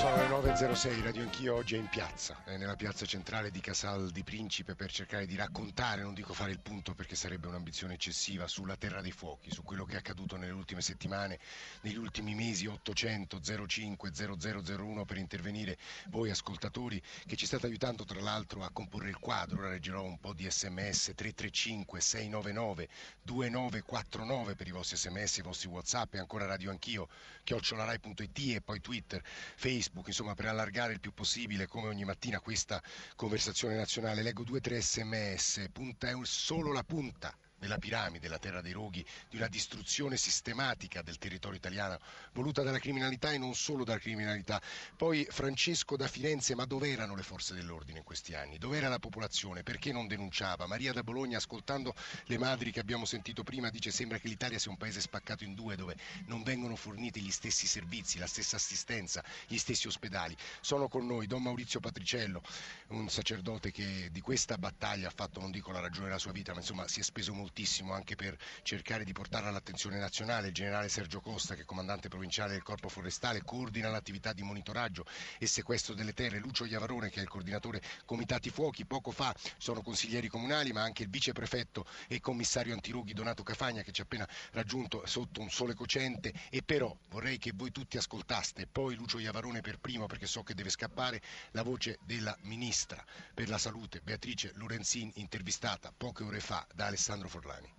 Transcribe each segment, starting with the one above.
Sono le 9.06, Radio Anch'io oggi è in piazza, è nella piazza centrale di Casal di Principe per cercare di raccontare, non dico fare il punto perché sarebbe un'ambizione eccessiva, sulla Terra dei Fuochi, su quello che è accaduto nelle ultime settimane, negli ultimi mesi 800 05 0001 per intervenire voi ascoltatori che ci state aiutando tra l'altro a comporre il quadro, ora leggerò un po' di sms 335 699 2949 per i vostri sms, i vostri whatsapp e ancora Radio Anch'io, chiocciolarai.it e poi Twitter, Facebook Facebook, insomma per allargare il più possibile come ogni mattina questa conversazione nazionale. Leggo due o tre sms, punta è solo la punta della piramide, la terra dei roghi, di una distruzione sistematica del territorio italiano, voluta dalla criminalità e non solo dalla criminalità. Poi Francesco da Firenze, ma dove erano le forze dell'ordine in questi anni? Dove era la popolazione? Perché non denunciava? Maria da Bologna, ascoltando le madri che abbiamo sentito prima, dice sembra che l'Italia sia un paese spaccato in due, dove non vengono forniti gli stessi servizi, la stessa assistenza, gli stessi ospedali. Sono con noi Don Maurizio Patriciello, un sacerdote che di questa battaglia ha fatto, non dico la ragione della sua vita, ma insomma si è speso molto moltissimo anche per cercare di portarla all'attenzione nazionale. Il generale Sergio Costa, che è comandante provinciale del Corpo Forestale, coordina l'attività di monitoraggio e sequestro delle terre. Lucio Iavarone, che è il coordinatore Comitati Fuochi, poco fa sono consiglieri comunali, ma anche il viceprefetto e commissario antirughi Donato Cafagna, che ci ha appena raggiunto sotto un sole cocente. E però vorrei che voi tutti ascoltaste, poi Lucio Iavarone per primo, perché so che deve scappare, la voce della ministra per la salute Beatrice Lorenzin, intervistata poche ore fa da Alessandro Forlani. Forlani.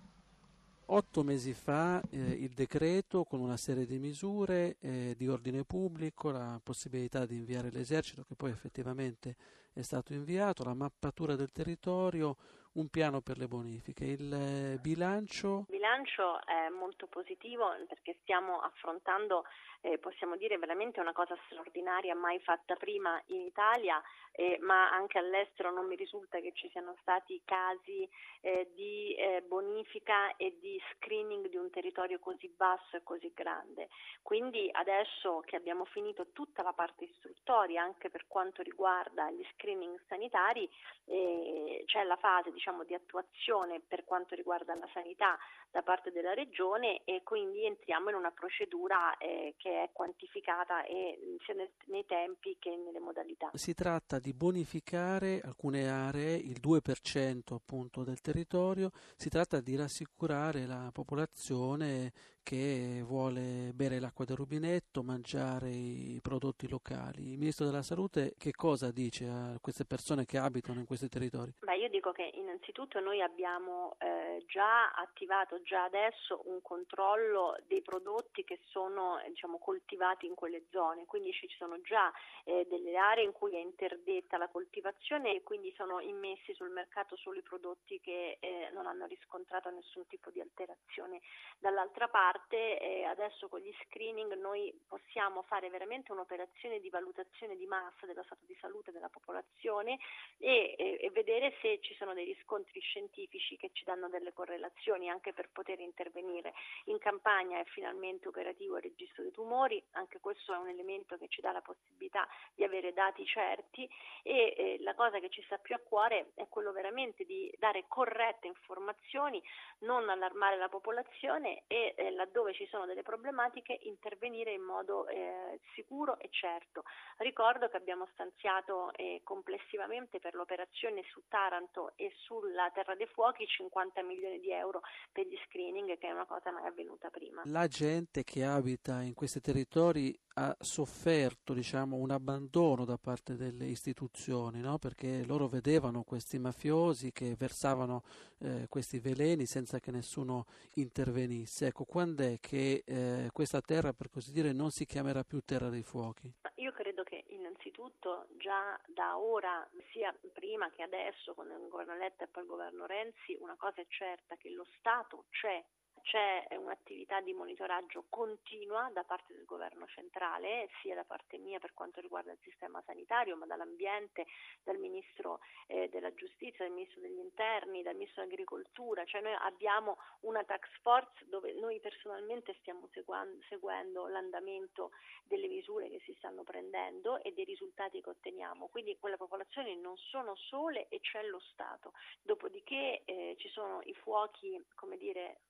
Otto mesi fa eh, il decreto con una serie di misure eh, di ordine pubblico, la possibilità di inviare l'esercito che poi effettivamente è stato inviato, la mappatura del territorio, un piano per le bonifiche. Il eh, bilancio? Il bilancio è molto positivo perché stiamo affrontando, eh, possiamo dire, veramente una cosa straordinaria mai fatta prima in Italia, eh, ma anche all'estero non mi risulta che ci siano stati casi eh, di eh, bonifica e di screening di un territorio così basso e così grande. Quindi adesso che abbiamo finito tutta la parte istruttoria anche per quanto riguarda gli screening sanitari, eh, c'è la fase di diciamo, di attuazione per quanto riguarda la sanità da parte della Regione e quindi entriamo in una procedura eh, che è quantificata e, sia nel, nei tempi che nelle modalità. Si tratta di bonificare alcune aree, il 2% appunto del territorio, si tratta di rassicurare la popolazione che vuole bere l'acqua del rubinetto, mangiare i prodotti locali. Il Ministro della Salute che cosa dice a queste persone che abitano in questi territori? Beh, io dico che innanzitutto noi abbiamo eh, già attivato già adesso un controllo dei prodotti che sono diciamo, coltivati in quelle zone, quindi ci sono già eh, delle aree in cui è interdetta la coltivazione e quindi sono immessi sul mercato solo i prodotti che eh, non hanno riscontrato nessun tipo di alterazione. Dall'altra parte eh, adesso con gli screening noi possiamo fare veramente un'operazione di valutazione di massa dello stato di salute della popolazione e, e, e vedere se ci sono dei riscontri scientifici che ci danno delle correlazioni anche per poter intervenire. In campagna è finalmente operativo il registro dei tumori, anche questo è un elemento che ci dà la possibilità di avere dati certi e eh, la cosa che ci sta più a cuore è quello veramente di dare corrette informazioni, non allarmare la popolazione e eh, laddove ci sono delle problematiche intervenire in modo eh, sicuro e certo. Ricordo che abbiamo stanziato eh, complessivamente per l'operazione su Taranto e sulla Terra dei Fuochi 50 milioni di euro per gli screening, che è una cosa mai avvenuta prima. La gente che abita in questi territori ha sofferto diciamo, un abbandono da parte delle istituzioni, no? perché loro vedevano questi mafiosi che versavano eh, questi veleni senza che nessuno intervenisse. Ecco, quando è che eh, questa terra, per così dire, non si chiamerà più terra dei fuochi? Io credo che innanzitutto già da ora, sia prima che adesso con il governo Letta e poi il governo Renzi, una cosa è certa che lo Stato c'è c'è un'attività di monitoraggio continua da parte del governo centrale, sia da parte mia per quanto riguarda il sistema sanitario, ma dall'ambiente, dal ministro eh, della giustizia, dal ministro degli interni, dal ministro dell'agricoltura, cioè noi abbiamo una tax force dove noi personalmente stiamo seguendo, seguendo l'andamento delle misure che si stanno prendendo e dei risultati che otteniamo. Quindi quelle popolazioni non sono sole e c'è lo Stato. Dopodiché eh, ci sono i fuochi, come dire,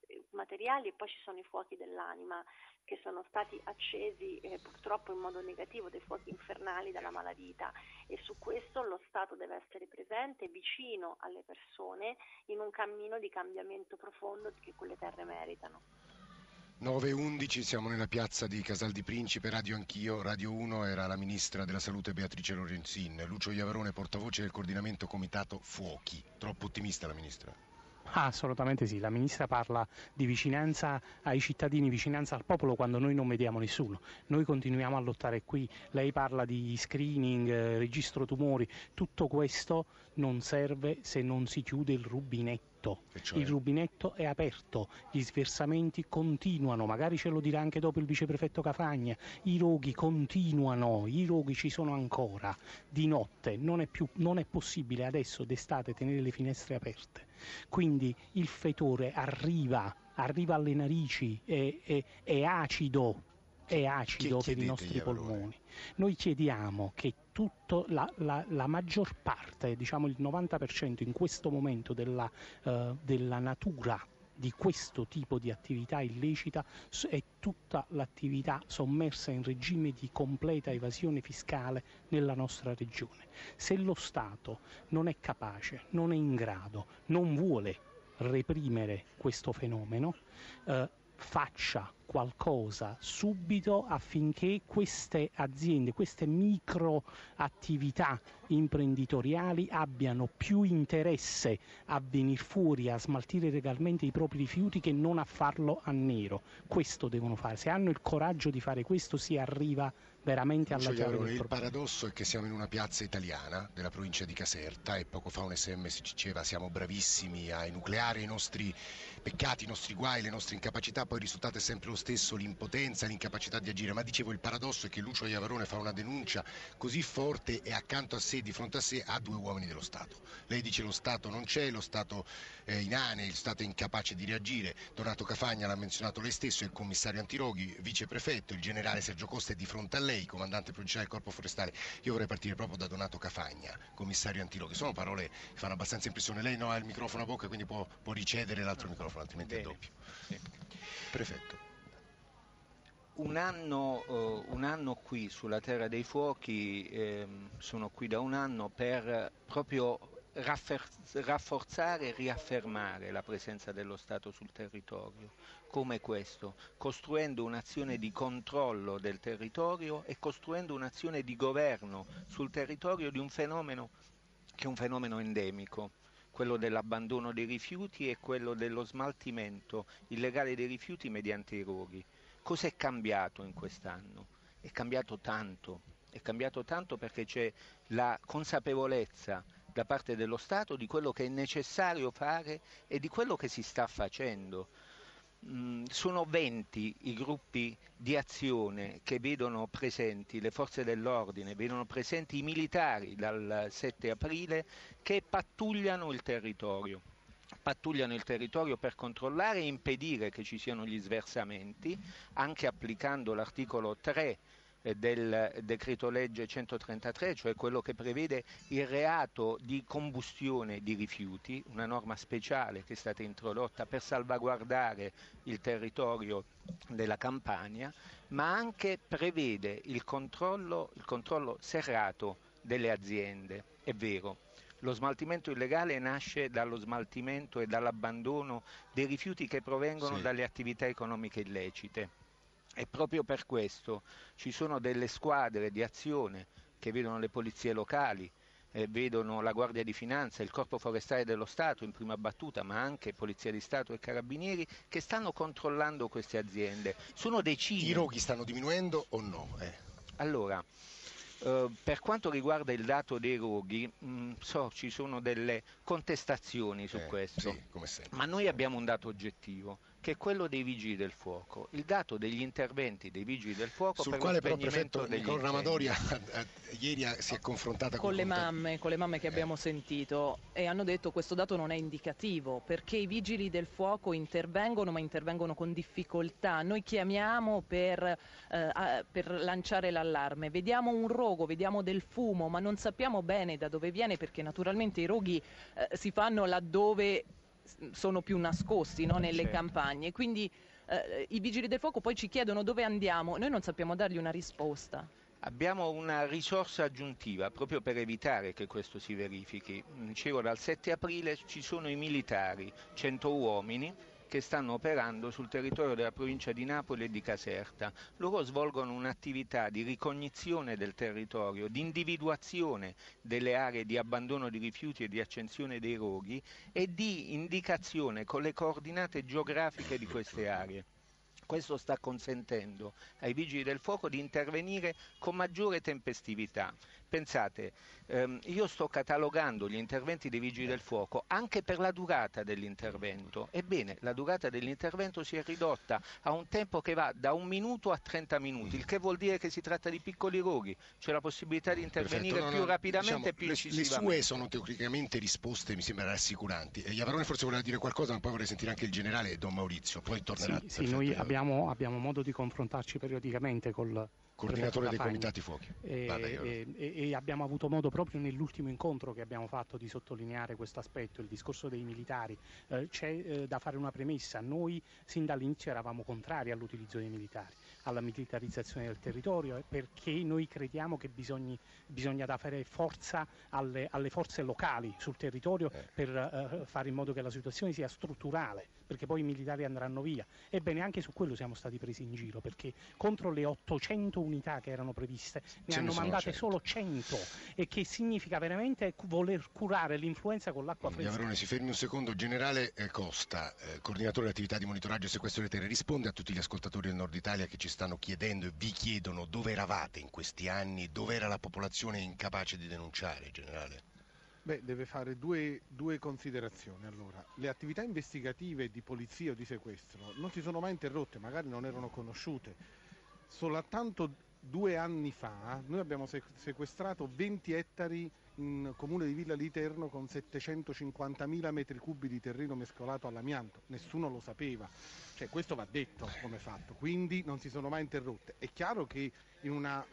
materiali e poi ci sono i fuochi dell'anima che sono stati accesi eh, purtroppo in modo negativo, dei fuochi infernali dalla malavita e su questo lo Stato deve essere presente, vicino alle persone in un cammino di cambiamento profondo che quelle terre meritano. 9.11 siamo nella piazza di Casal di Principe, Radio Anch'io, Radio 1 era la ministra della Salute Beatrice Lorenzin, Lucio Iavarone portavoce del coordinamento comitato Fuochi. Troppo ottimista la ministra? Ah, assolutamente sì, la ministra parla di vicinanza ai cittadini, vicinanza al popolo quando noi non vediamo nessuno. Noi continuiamo a lottare qui, lei parla di screening, eh, registro tumori, tutto questo non serve se non si chiude il rubinetto Cioè? Il rubinetto è aperto, gli sversamenti continuano, magari ce lo dirà anche dopo il viceprefetto Cafagna, i roghi continuano, i roghi ci sono ancora, di notte, non è, più, non è possibile adesso d'estate tenere le finestre aperte, quindi il fetore arriva, arriva alle narici, è, è, è acido, è acido per i nostri polmoni. Noi chiediamo che tutto, la, la, la, maggior parte, diciamo il 90% in questo momento della, uh, della natura di questo tipo di attività illecita è tutta l'attività sommersa in regime di completa evasione fiscale nella nostra regione. Se lo Stato non è capace, non è in grado, non vuole reprimere questo fenomeno, eh, faccia qualcosa subito affinché queste aziende, queste micro attività imprenditoriali abbiano più interesse a venire fuori a smaltire legalmente i propri rifiuti che non a farlo a nero. Questo devono fare. Se hanno il coraggio di fare questo si arriva veramente alla del Il paradosso è che siamo in una piazza italiana della provincia di Caserta e poco fa un SMS ci diceva siamo bravissimi a enucleare i nostri peccati, i nostri guai, le nostre incapacità, poi il risultato è sempre lo stesso, l'impotenza, l'incapacità di agire. Ma dicevo il paradosso è che Lucio Iavarone fa una denuncia così forte e accanto a sé, di fronte a sé, ha due uomini dello Stato. Lei dice lo Stato non c'è, lo Stato è inane, lo Stato è incapace di reagire. Donato Cafagna l'ha menzionato lei stesso, il commissario antiroghi, viceprefetto, il generale Sergio Costa è di fronte a lei lei, comandante provinciale del Corpo Forestale, io vorrei partire proprio da Donato Cafagna, commissario Antiloghi. Sono parole che fanno abbastanza impressione. Lei no, ha il microfono a bocca, quindi può, può ricedere l'altro microfono, altrimenti Bene. è doppio. Sì. Prefetto. Un anno, uh, un anno, qui sulla Terra dei Fuochi, eh, sono qui da un anno per proprio rafforzare e riaffermare la presenza dello Stato sul territorio come questo, costruendo un'azione di controllo del territorio e costruendo un'azione di governo sul territorio di un fenomeno che è un fenomeno endemico, quello dell'abbandono dei rifiuti e quello dello smaltimento illegale dei rifiuti mediante i roghi. Cos'è cambiato in quest'anno? È cambiato tanto, è cambiato tanto perché c'è la consapevolezza da parte dello Stato di quello che è necessario fare e di quello che si sta facendo. Mm, sono 20 i gruppi di azione che vedono presenti le forze dell'ordine, vedono presenti i militari dal 7 aprile che pattugliano il territorio. Pattugliano il territorio per controllare e impedire che ci siano gli sversamenti, anche applicando l'articolo 3 del decreto legge 133, cioè quello che prevede il reato di combustione di rifiuti, una norma speciale che è stata introdotta per salvaguardare il territorio della Campania, ma anche prevede il controllo, il controllo serrato delle aziende. È vero, lo smaltimento illegale nasce dallo smaltimento e dall'abbandono dei rifiuti che provengono sì. dalle attività economiche illecite e proprio per questo ci sono delle squadre di azione che vedono le polizie locali, eh, vedono la Guardia di Finanza, il Corpo Forestale dello Stato in prima battuta, ma anche Polizia di Stato e Carabinieri che stanno controllando queste aziende. Sono decine. I roghi stanno diminuendo o no? Eh. Allora, eh, per quanto riguarda il dato dei roghi, mh, mm, so ci sono delle contestazioni su eh, questo, sì, ma noi abbiamo un dato oggettivo che è quello dei vigili del fuoco, il dato degli interventi dei vigili del fuoco sul per quale però prefetto Nicolo Ramadoria ieri si è confrontata con, con le mamme, con le mamme che eh. abbiamo sentito e hanno detto che questo dato non è indicativo perché i vigili del fuoco intervengono ma intervengono con difficoltà, noi chiamiamo per, eh, per lanciare l'allarme, vediamo un rogo, vediamo del fumo ma non sappiamo bene da dove viene perché naturalmente i roghi eh, si fanno laddove sono più nascosti no, nelle Certo. campagne. Quindi eh, i vigili del fuoco poi ci chiedono dove andiamo, noi non sappiamo dargli una risposta. Abbiamo una risorsa aggiuntiva proprio per evitare che questo si verifichi. Dicevo, dal 7 aprile ci sono i militari, 100 uomini, che stanno operando sul territorio della provincia di Napoli e di Caserta. Loro svolgono un'attività di ricognizione del territorio, di individuazione delle aree di abbandono di rifiuti e di accensione dei roghi e di indicazione con le coordinate geografiche di queste aree. Questo sta consentendo ai vigili del fuoco di intervenire con maggiore tempestività. Pensate, ehm, io sto catalogando gli interventi dei vigili del fuoco anche per la durata dell'intervento. Ebbene, la durata dell'intervento si è ridotta a un tempo che va da un minuto a 30 minuti, il che vuol dire che si tratta di piccoli roghi, c'è la possibilità di intervenire Perfetto, no, più no, rapidamente diciamo, e più le, le incisivamente. sue sono teoricamente risposte, mi sembra rassicuranti. E Iavarone forse voleva dire qualcosa, ma poi vorrei sentire anche il generale e Don Maurizio, poi tornerà. Sì, sì, noi Iavarone. abbiamo, abbiamo modo di confrontarci periodicamente col Coordinatore dei comitati fuochi. E, e- e- e abbiamo avuto modo proprio nell'ultimo incontro che abbiamo fatto di sottolineare questo aspetto, il discorso dei militari. Eh, c'è eh, da fare una premessa, noi sin dall'inizio eravamo contrari all'utilizzo dei militari, alla militarizzazione del territorio, eh, perché noi crediamo che bisogni- bisogna dare forza alle, alle forze locali sul territorio Eh. per eh, fare in modo che la situazione sia strutturale, perché poi i militari andranno via. Ebbene, anche su quello siamo stati presi in giro, perché contro le 800 unità che erano previste ne Ce ne hanno sono mandate 100. solo 100 e che significa veramente voler curare l'influenza con l'acqua fresca. Iavarone si fermi un secondo. Generale eh, Costa, eh, coordinatore dell'attività di monitoraggio e sequestro delle terre, risponde a tutti gli ascoltatori del nord Italia che ci stanno chiedendo e vi chiedono dove eravate in questi anni, dove era la popolazione incapace di denunciare, generale. Beh, deve fare due, due considerazioni. Allora, le attività investigative di polizia o di sequestro non si sono mai interrotte, magari non erano conosciute. Soltanto due anni fa noi abbiamo sequestrato 20 ettari in comune di Villa Literno con 750.000 metri cubi di terreno mescolato all'amianto. Nessuno lo sapeva. Cioè, questo va detto come fatto, quindi non si sono mai interrotte. È chiaro che in un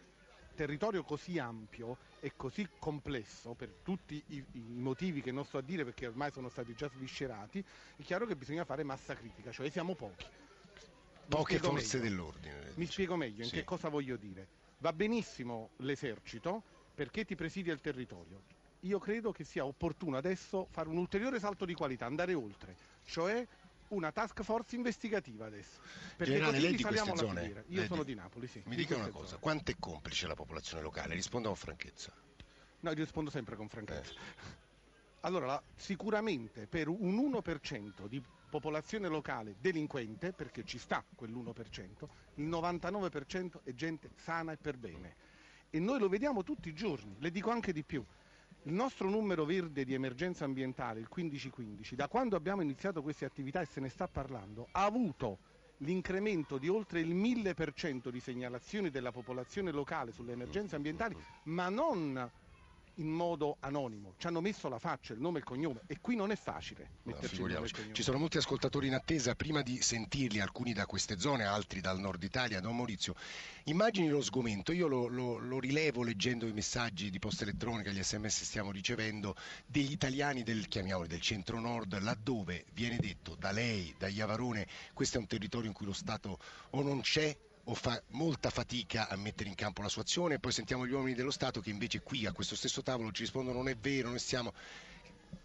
territorio così ampio e così complesso per tutti i, i motivi che non sto a dire perché ormai sono stati già sviscerati, è chiaro che bisogna fare massa critica, cioè siamo pochi. Mi Poche forze meglio. dell'ordine. Mi spiego meglio in Sì. che cosa voglio dire. Va benissimo l'esercito perché ti presidia il territorio. Io credo che sia opportuno adesso fare un ulteriore salto di qualità, andare oltre, cioè una task force investigativa adesso. Perché Generale, così lei di queste zone? Io Lei sono di- di Napoli, sì. Mi di dica una cosa, zone. quanto è complice la popolazione locale? Risponda con franchezza. No, io rispondo sempre con franchezza. Eh. Allora, la- sicuramente per un 1% di popolazione locale delinquente, perché ci sta quell'1%, il 99% è gente sana e per bene. E noi lo vediamo tutti i giorni, le dico anche di più. Il nostro numero verde di emergenza ambientale, il 1515, da quando abbiamo iniziato queste attività e se ne sta parlando, ha avuto l'incremento di oltre il 1000% di segnalazioni della popolazione locale sulle emergenze ambientali, ma non in modo anonimo, ci hanno messo la faccia, il nome e il cognome e qui non è facile No, metterci il nome e il figuriamoci. cognome. Ci sono molti ascoltatori in attesa, prima di sentirli, alcuni da queste zone, altri dal nord Italia, Don Maurizio. Immagini lo sgomento, io lo, lo- lo rilevo leggendo i messaggi di posta elettronica, gli sms stiamo ricevendo, degli italiani del, chiamiamoli, del centro-nord, laddove viene detto da lei, da Iavarone, questo è un territorio in cui lo Stato o non c'è o fa molta fatica a mettere in campo la sua azione, e poi sentiamo gli uomini dello Stato che invece qui a questo stesso tavolo ci rispondono non è vero, noi stiamo...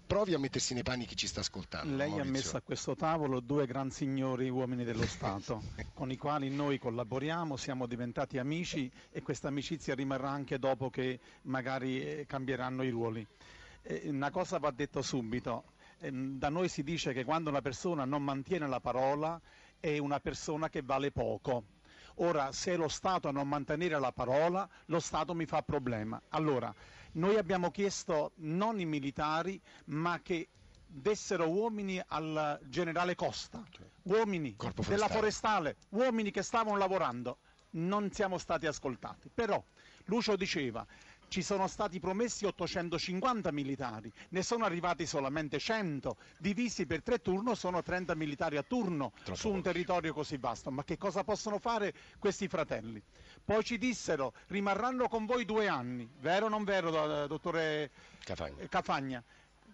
Provi a mettersi nei panni chi ci sta ascoltando. Lei ha Maurizio. messo a questo tavolo due gran signori uomini dello Stato, con i quali noi collaboriamo, siamo diventati amici e questa amicizia rimarrà anche dopo che magari eh, cambieranno i ruoli. Eh, Una cosa va detto subito, ehm, da noi si dice che quando una persona non mantiene la parola è una persona che vale poco. Ora, se lo Stato a non mantenere la parola, lo Stato mi fa problema. Allora, noi abbiamo chiesto non i militari, ma che dessero uomini al generale Costa, uomini Corpo della forestale, uomini che stavano lavorando. Non siamo stati ascoltati. Però Lucio diceva ci sono stati promessi 850 militari, ne sono arrivati solamente 100, divisi per tre turni sono 30 militari a turno Troppo su un pochi. territorio così vasto. Ma che cosa possono fare questi fratelli? Poi ci dissero rimarranno con voi due anni, vero o non vero, do- dottore Cafagna. Cafagna?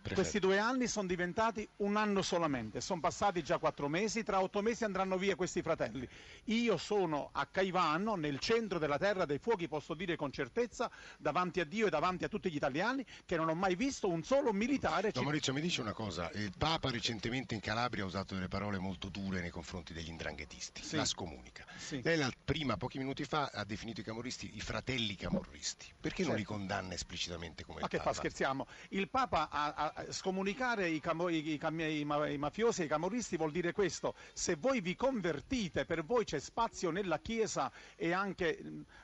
Prefetto. Questi due anni sono diventati un anno solamente, sono passati già quattro mesi, tra otto mesi andranno via questi fratelli. Io sono a Caivano, nel centro della terra dei fuochi, posso dire con certezza, davanti a Dio e davanti a tutti gli italiani, che non ho mai visto un solo militare. Don Maurizio, mi dice una cosa, il Papa recentemente in Calabria ha usato delle parole molto dure nei confronti degli indranghetisti, Sì. la scomunica. Sì. Lei la- prima, pochi minuti fa, ha definito i camorristi i fratelli camorristi. Perché non li Certo. condanna esplicitamente come Ma il che fa, Papa? scherziamo? Il Papa a, a- a scomunicare i, camo- i- cam- i ma- i mafiosi e i camorristi vuol dire questo, se voi vi convertite, per voi c'è spazio nella Chiesa e anche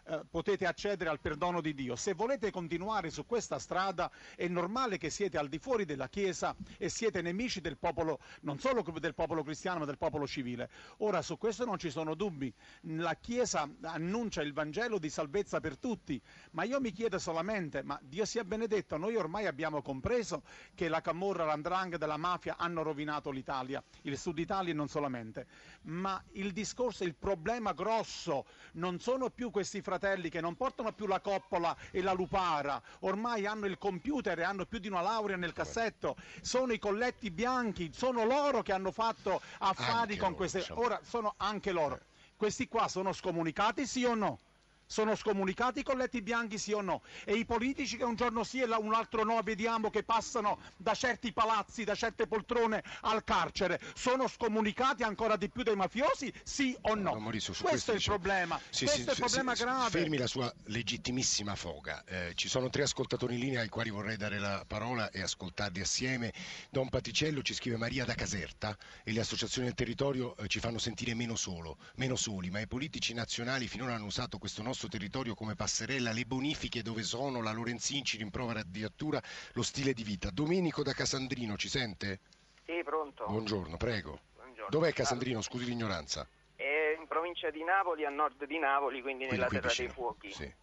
eh, potete accedere al perdono di Dio. Se volete continuare su questa strada è normale che siete al di fuori della Chiesa e siete nemici del popolo, non solo del popolo cristiano ma del popolo civile. Ora su questo non ci sono dubbi, la Chiesa annuncia il Vangelo di salvezza per tutti, ma io mi chiedo solamente, ma Dio sia benedetto, noi ormai abbiamo compreso che la Camorra, l'Andrang della mafia hanno rovinato l'Italia, il Sud Italia e non solamente, ma il discorso, il problema grosso non sono più questi fratelli che non portano più la coppola e la lupara, ormai hanno il computer e hanno più di una laurea nel cassetto, sono i colletti bianchi, sono loro che hanno fatto affari Anche con loro, queste... Ora sono anche loro. Questi qua sono scomunicati sì o no? Sono scomunicati i colletti bianchi sì o no? E i politici che un giorno sì e un altro no vediamo che passano da certi palazzi, da certe poltrone al carcere, sono scomunicati ancora di più dei mafiosi sì o no? Don Maurizio, su questo, è il diciamo- problema, Sì, questo sì, è il problema sì, grave. Fermi la sua legittimissima foga. Eh, ci sono tre ascoltatori in linea ai quali vorrei dare la parola e ascoltarli assieme. Don Paticello ci scrive Maria da Caserta e le associazioni del territorio eh, ci fanno sentire meno, solo, meno soli, ma i politici nazionali finora hanno usato questo nostro territorio come passerella, le bonifiche dove sono, la Lorenzin ci rimprovera addirittura lo stile di vita. Domenico da Casandrino ci sente? Sì, pronto. Buongiorno, prego. Buongiorno. Dov'è Casandrino? Scusi l'ignoranza. È in provincia di Napoli, a nord di Napoli, quindi, Quindi nella terra vicino. dei fuochi. Sì.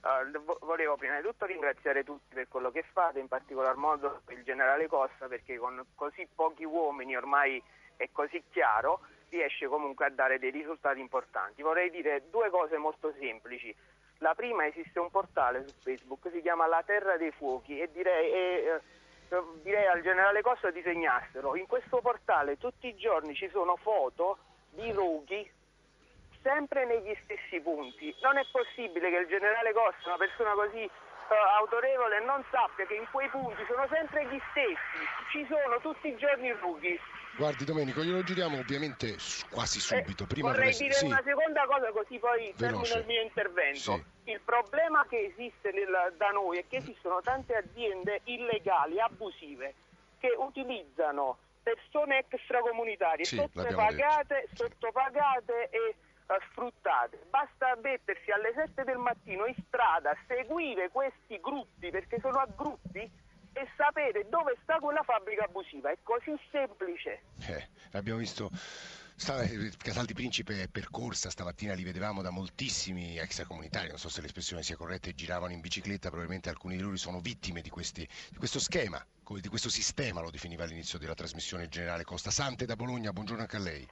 Uh, vo- volevo prima di tutto ringraziare tutti per quello che fate, in particolar modo il generale Costa, perché con così pochi uomini ormai è così chiaro, riesce comunque a dare dei risultati importanti. Vorrei dire due cose molto semplici. La prima esiste un portale su Facebook, si chiama La Terra dei Fuochi e direi, eh, direi al generale Costa di segnarselo. In questo portale tutti i giorni ci sono foto di roghi sempre negli stessi punti. Non è possibile che il generale Costa, una persona così autorevole, non sappia che in quei punti sono sempre gli stessi. Ci sono tutti i giorni rughi. Guardi Domenico, glielo giriamo ovviamente quasi subito. Prima Eh, Vorrei vorrei- dire sì. una seconda cosa così poi termino Veloce. il mio intervento. Sì. Il problema che esiste nel- da noi è che esistono tante aziende illegali, abusive, che utilizzano persone extracomunitarie Sì, sottopagate, sottopagate e eh, sfruttate. Basta mettersi alle 7 del mattino in strada, seguire questi gruppi perché sono a gruppi e sapere dove sta quella fabbrica abusiva. È così semplice. Eh, abbiamo visto. Eh, Casal di Principe è percorsa, stamattina li vedevamo da moltissimi extracomunitari, non so se l'espressione sia corretta, giravano in bicicletta, probabilmente alcuni di loro sono vittime di, questi- di questo schema, di questo sistema, lo definiva all'inizio della trasmissione generale Costa. Sante da Bologna, buongiorno anche a lei.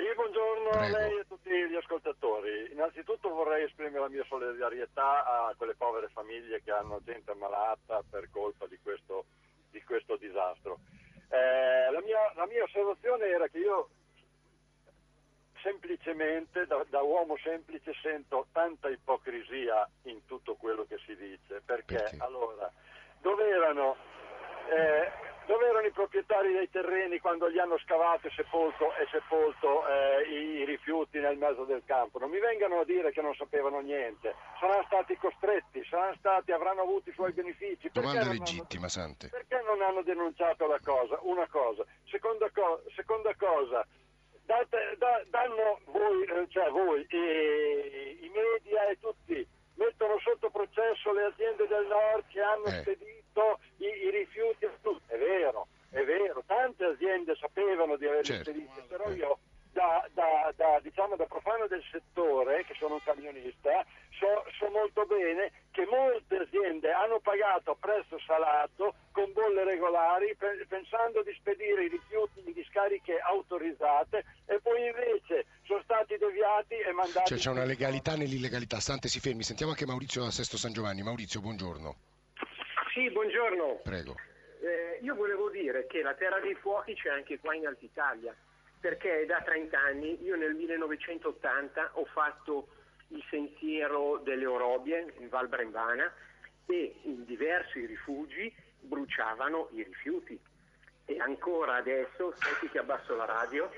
Sì, buongiorno Prego. a lei e a tutti gli ascoltatori. Innanzitutto vorrei esprimere la mia solidarietà a quelle povere famiglie che hanno gente ammalata per colpa di questo, di questo disastro. Eh, la, mia, la mia osservazione era che io semplicemente, da, da uomo semplice, sento tanta ipocrisia in tutto quello che si dice. Perché, Perché? allora, dove erano, eh, dove erano i proprietari dei terreni quando gli hanno scavato e sepolto, e sepolto eh, i, i rifiuti nel mezzo del campo? Non mi vengano a dire che non sapevano niente. Saranno stati costretti, saranno stati, avranno avuto i suoi benefici. Perché Domanda non hanno- legittima, Sante. perché non hanno denunciato la cosa? Una cosa. Seconda, co- seconda cosa, date- da- danno voi, eh, cioè voi, eh, i media e tutti, mettono sotto processo le aziende del nord che hanno Eh. spedito i, i rifiuti a tutti. È vero, è vero, tante aziende sapevano di averli Certo. spediti, però Eh. io da, da- da, diciamo, da profano del settore, che sono un camionista, so, so molto bene che molte aziende hanno pagato a prezzo salato con bolle regolari pe- pensando di spedire i rifiuti in discariche autorizzate e poi invece sono stati deviati e mandati... Cioè c'è una legalità nell'illegalità. Sante si fermi, sentiamo anche Maurizio da Sesto San Giovanni. Maurizio, buongiorno. Sì, buongiorno. Prego. eh, io volevo dire che la Terra dei Fuochi c'è anche qua in Alta Italia, perché da 30 anni, io nel 1980 ho fatto il sentiero delle Orobie in Val Brembana e in diversi rifugi bruciavano i rifiuti. E ancora adesso, senti che abbasso la radio,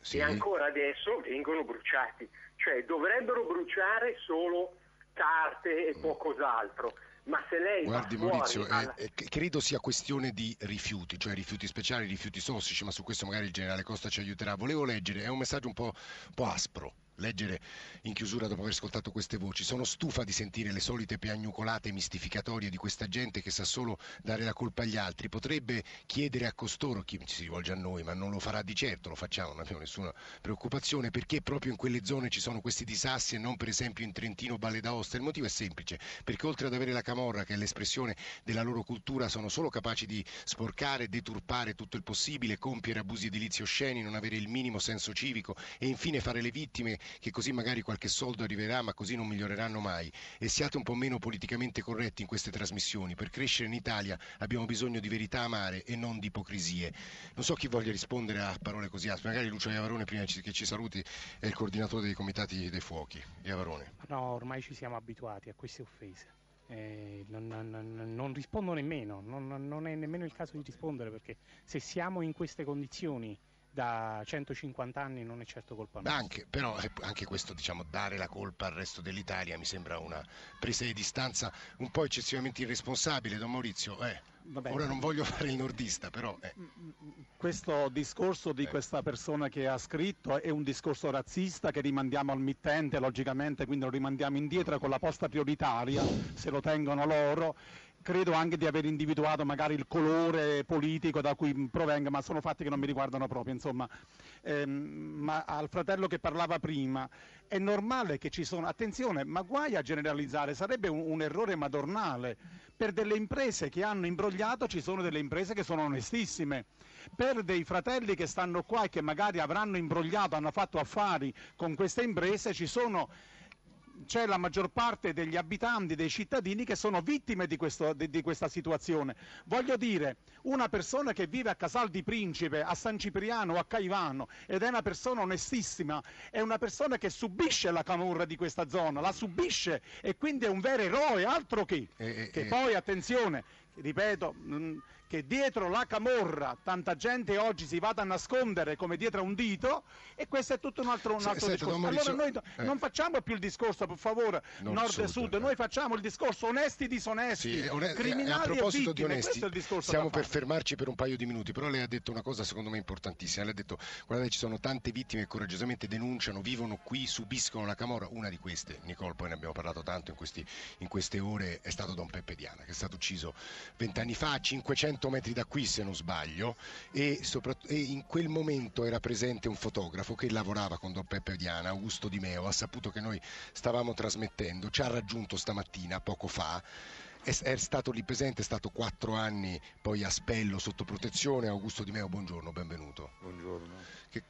Sì. e ancora adesso vengono bruciati. Cioè dovrebbero bruciare solo carte e pocos'altro. Ma se lei Guardi Maurizio, eh, alla- eh, credo sia questione di rifiuti, cioè rifiuti speciali, rifiuti tossici, ma su questo magari il generale Costa ci aiuterà. Volevo leggere, è un messaggio un po', un po' aspro. Leggere in chiusura dopo aver ascoltato queste voci. Sono stufa di sentire le solite piagnucolate mistificatorie di questa gente che sa solo dare la colpa agli altri. Potrebbe chiedere a costoro, chi si rivolge a noi, ma non lo farà di certo, lo facciamo, non abbiamo nessuna preoccupazione, perché proprio in quelle zone ci sono questi disassi e non per esempio in Trentino Valle d'Aosta. Il motivo è semplice, perché oltre ad avere la camorra, che è l'espressione della loro cultura, sono solo capaci di sporcare, deturpare tutto il possibile, compiere abusi edilizi osceni, non avere il minimo senso civico e infine fare le vittime che così magari qualche soldo arriverà, ma così non miglioreranno mai. E siate un po' meno politicamente corretti in queste trasmissioni. Per crescere in Italia abbiamo bisogno di verità amare e non di ipocrisie. Non so chi voglia rispondere a parole così aspre. Magari Lucio Iavarone, prima che ci saluti, è il coordinatore dei comitati dei fuochi. Iavarone. No, ormai ci siamo abituati a queste offese. Eh, non- non- non rispondo nemmeno, non, non è nemmeno il caso di rispondere perché se siamo in queste condizioni da 150 anni non è certo colpa nostra. anche, però eh, anche questo, diciamo, dare la colpa al resto dell'Italia mi sembra una presa di distanza un po' eccessivamente irresponsabile, Don Maurizio. Eh, Vabbè. ora non voglio fare il nordista, però... eh. Questo discorso di questa persona che ha scritto è un discorso razzista che rimandiamo al mittente, logicamente, quindi lo rimandiamo indietro con la posta prioritaria, se lo tengono loro. Credo anche di aver individuato magari il colore politico da cui provenga, ma sono fatti che non mi riguardano proprio, insomma. Ehm, ma al fratello che parlava prima, è normale che ci sono, attenzione, ma guai a generalizzare, sarebbe un, un errore madornale. Per delle imprese che hanno imbrogliato ci sono delle imprese che sono onestissime. Per dei fratelli che stanno qua e che magari avranno imbrogliato, hanno fatto affari con queste imprese, ci sono c'è la maggior parte degli abitanti, dei cittadini che sono vittime di, questo- di- di questa situazione. Voglio dire, una persona che vive a Casal di Principe, a San Cipriano o a Caivano ed è una persona onestissima, è una persona che subisce la camorra di questa zona, la subisce e quindi è un vero eroe, altro che. Eh, che eh. poi, attenzione, ripeto, mh, che dietro la camorra tanta gente oggi si vada a nascondere come dietro a un dito e questo è tutto un altro, un altro se, discorso. Allora noi eh. non facciamo più il discorso, per favore, nord e sud, eh. noi facciamo il discorso onesti disonesti, sì, onest- criminali a proposito vittime, di onesti, è il discorso stiamo per fermarci per un paio di minuti, però lei ha detto una cosa secondo me importantissima, lei ha detto guardate ci sono tante vittime che coraggiosamente denunciano, vivono qui, subiscono la camorra, una di queste, Nicole, poi ne abbiamo parlato tanto in, questi, in queste ore, è stato Don Peppe Diana, che è stato ucciso vent'anni fa, 500 100 metri da qui se non sbaglio e, e, in quel momento era presente un fotografo che lavorava con Don Peppe Diana, Augusto Di Meo, ha saputo che noi stavamo trasmettendo, ci ha raggiunto stamattina, poco fa, è, stato lì presente, è stato quattro anni poi a Spello sotto protezione. Augusto Di Meo, buongiorno, benvenuto. Buongiorno. Che,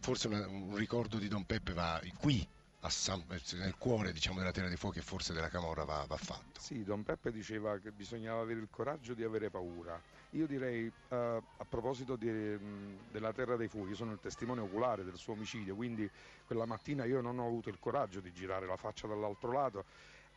forse un ricordo di Don Peppe va qui San- nel cuore diciamo, della Terra dei Fuochi e forse della Camorra va, va fatto. Sì, Don Peppe diceva che bisognava avere il coraggio di avere paura. Io direi, eh, a proposito di, della Terra dei Fuochi, sono il testimone oculare del suo omicidio, quindi quella mattina io non ho avuto il coraggio di girare la faccia dall'altro lato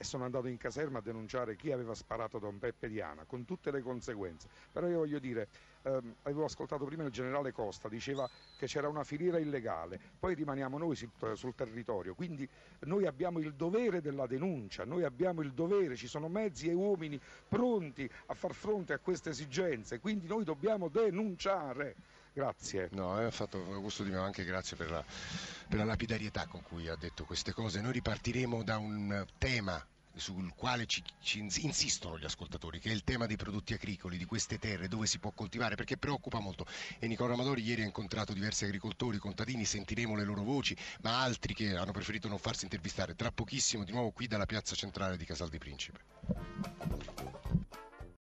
e sono andato in caserma a denunciare chi aveva sparato Don Peppe Diana, con tutte le conseguenze. Però io voglio dire, ehm, avevo ascoltato prima il generale Costa, diceva che c'era una filiera illegale, poi rimaniamo noi sul, sul territorio, quindi noi abbiamo il dovere della denuncia, noi abbiamo il dovere, ci sono mezzi e uomini pronti a far fronte a queste esigenze, quindi noi dobbiamo denunciare. Grazie. No, ha fatto Augusto Di Meo anche grazie per la, per la lapidarietà con cui ha detto queste cose. Noi ripartiremo da un tema sul quale ci, ci ins- insistono gli ascoltatori, che è il tema dei prodotti agricoli, di queste terre, dove si può coltivare, perché preoccupa molto. E Nicola Amadori ieri ha incontrato diversi agricoltori, contadini, sentiremo le loro voci, ma altri che hanno preferito non farsi intervistare. Tra pochissimo di nuovo qui dalla piazza centrale di Casal di Principe.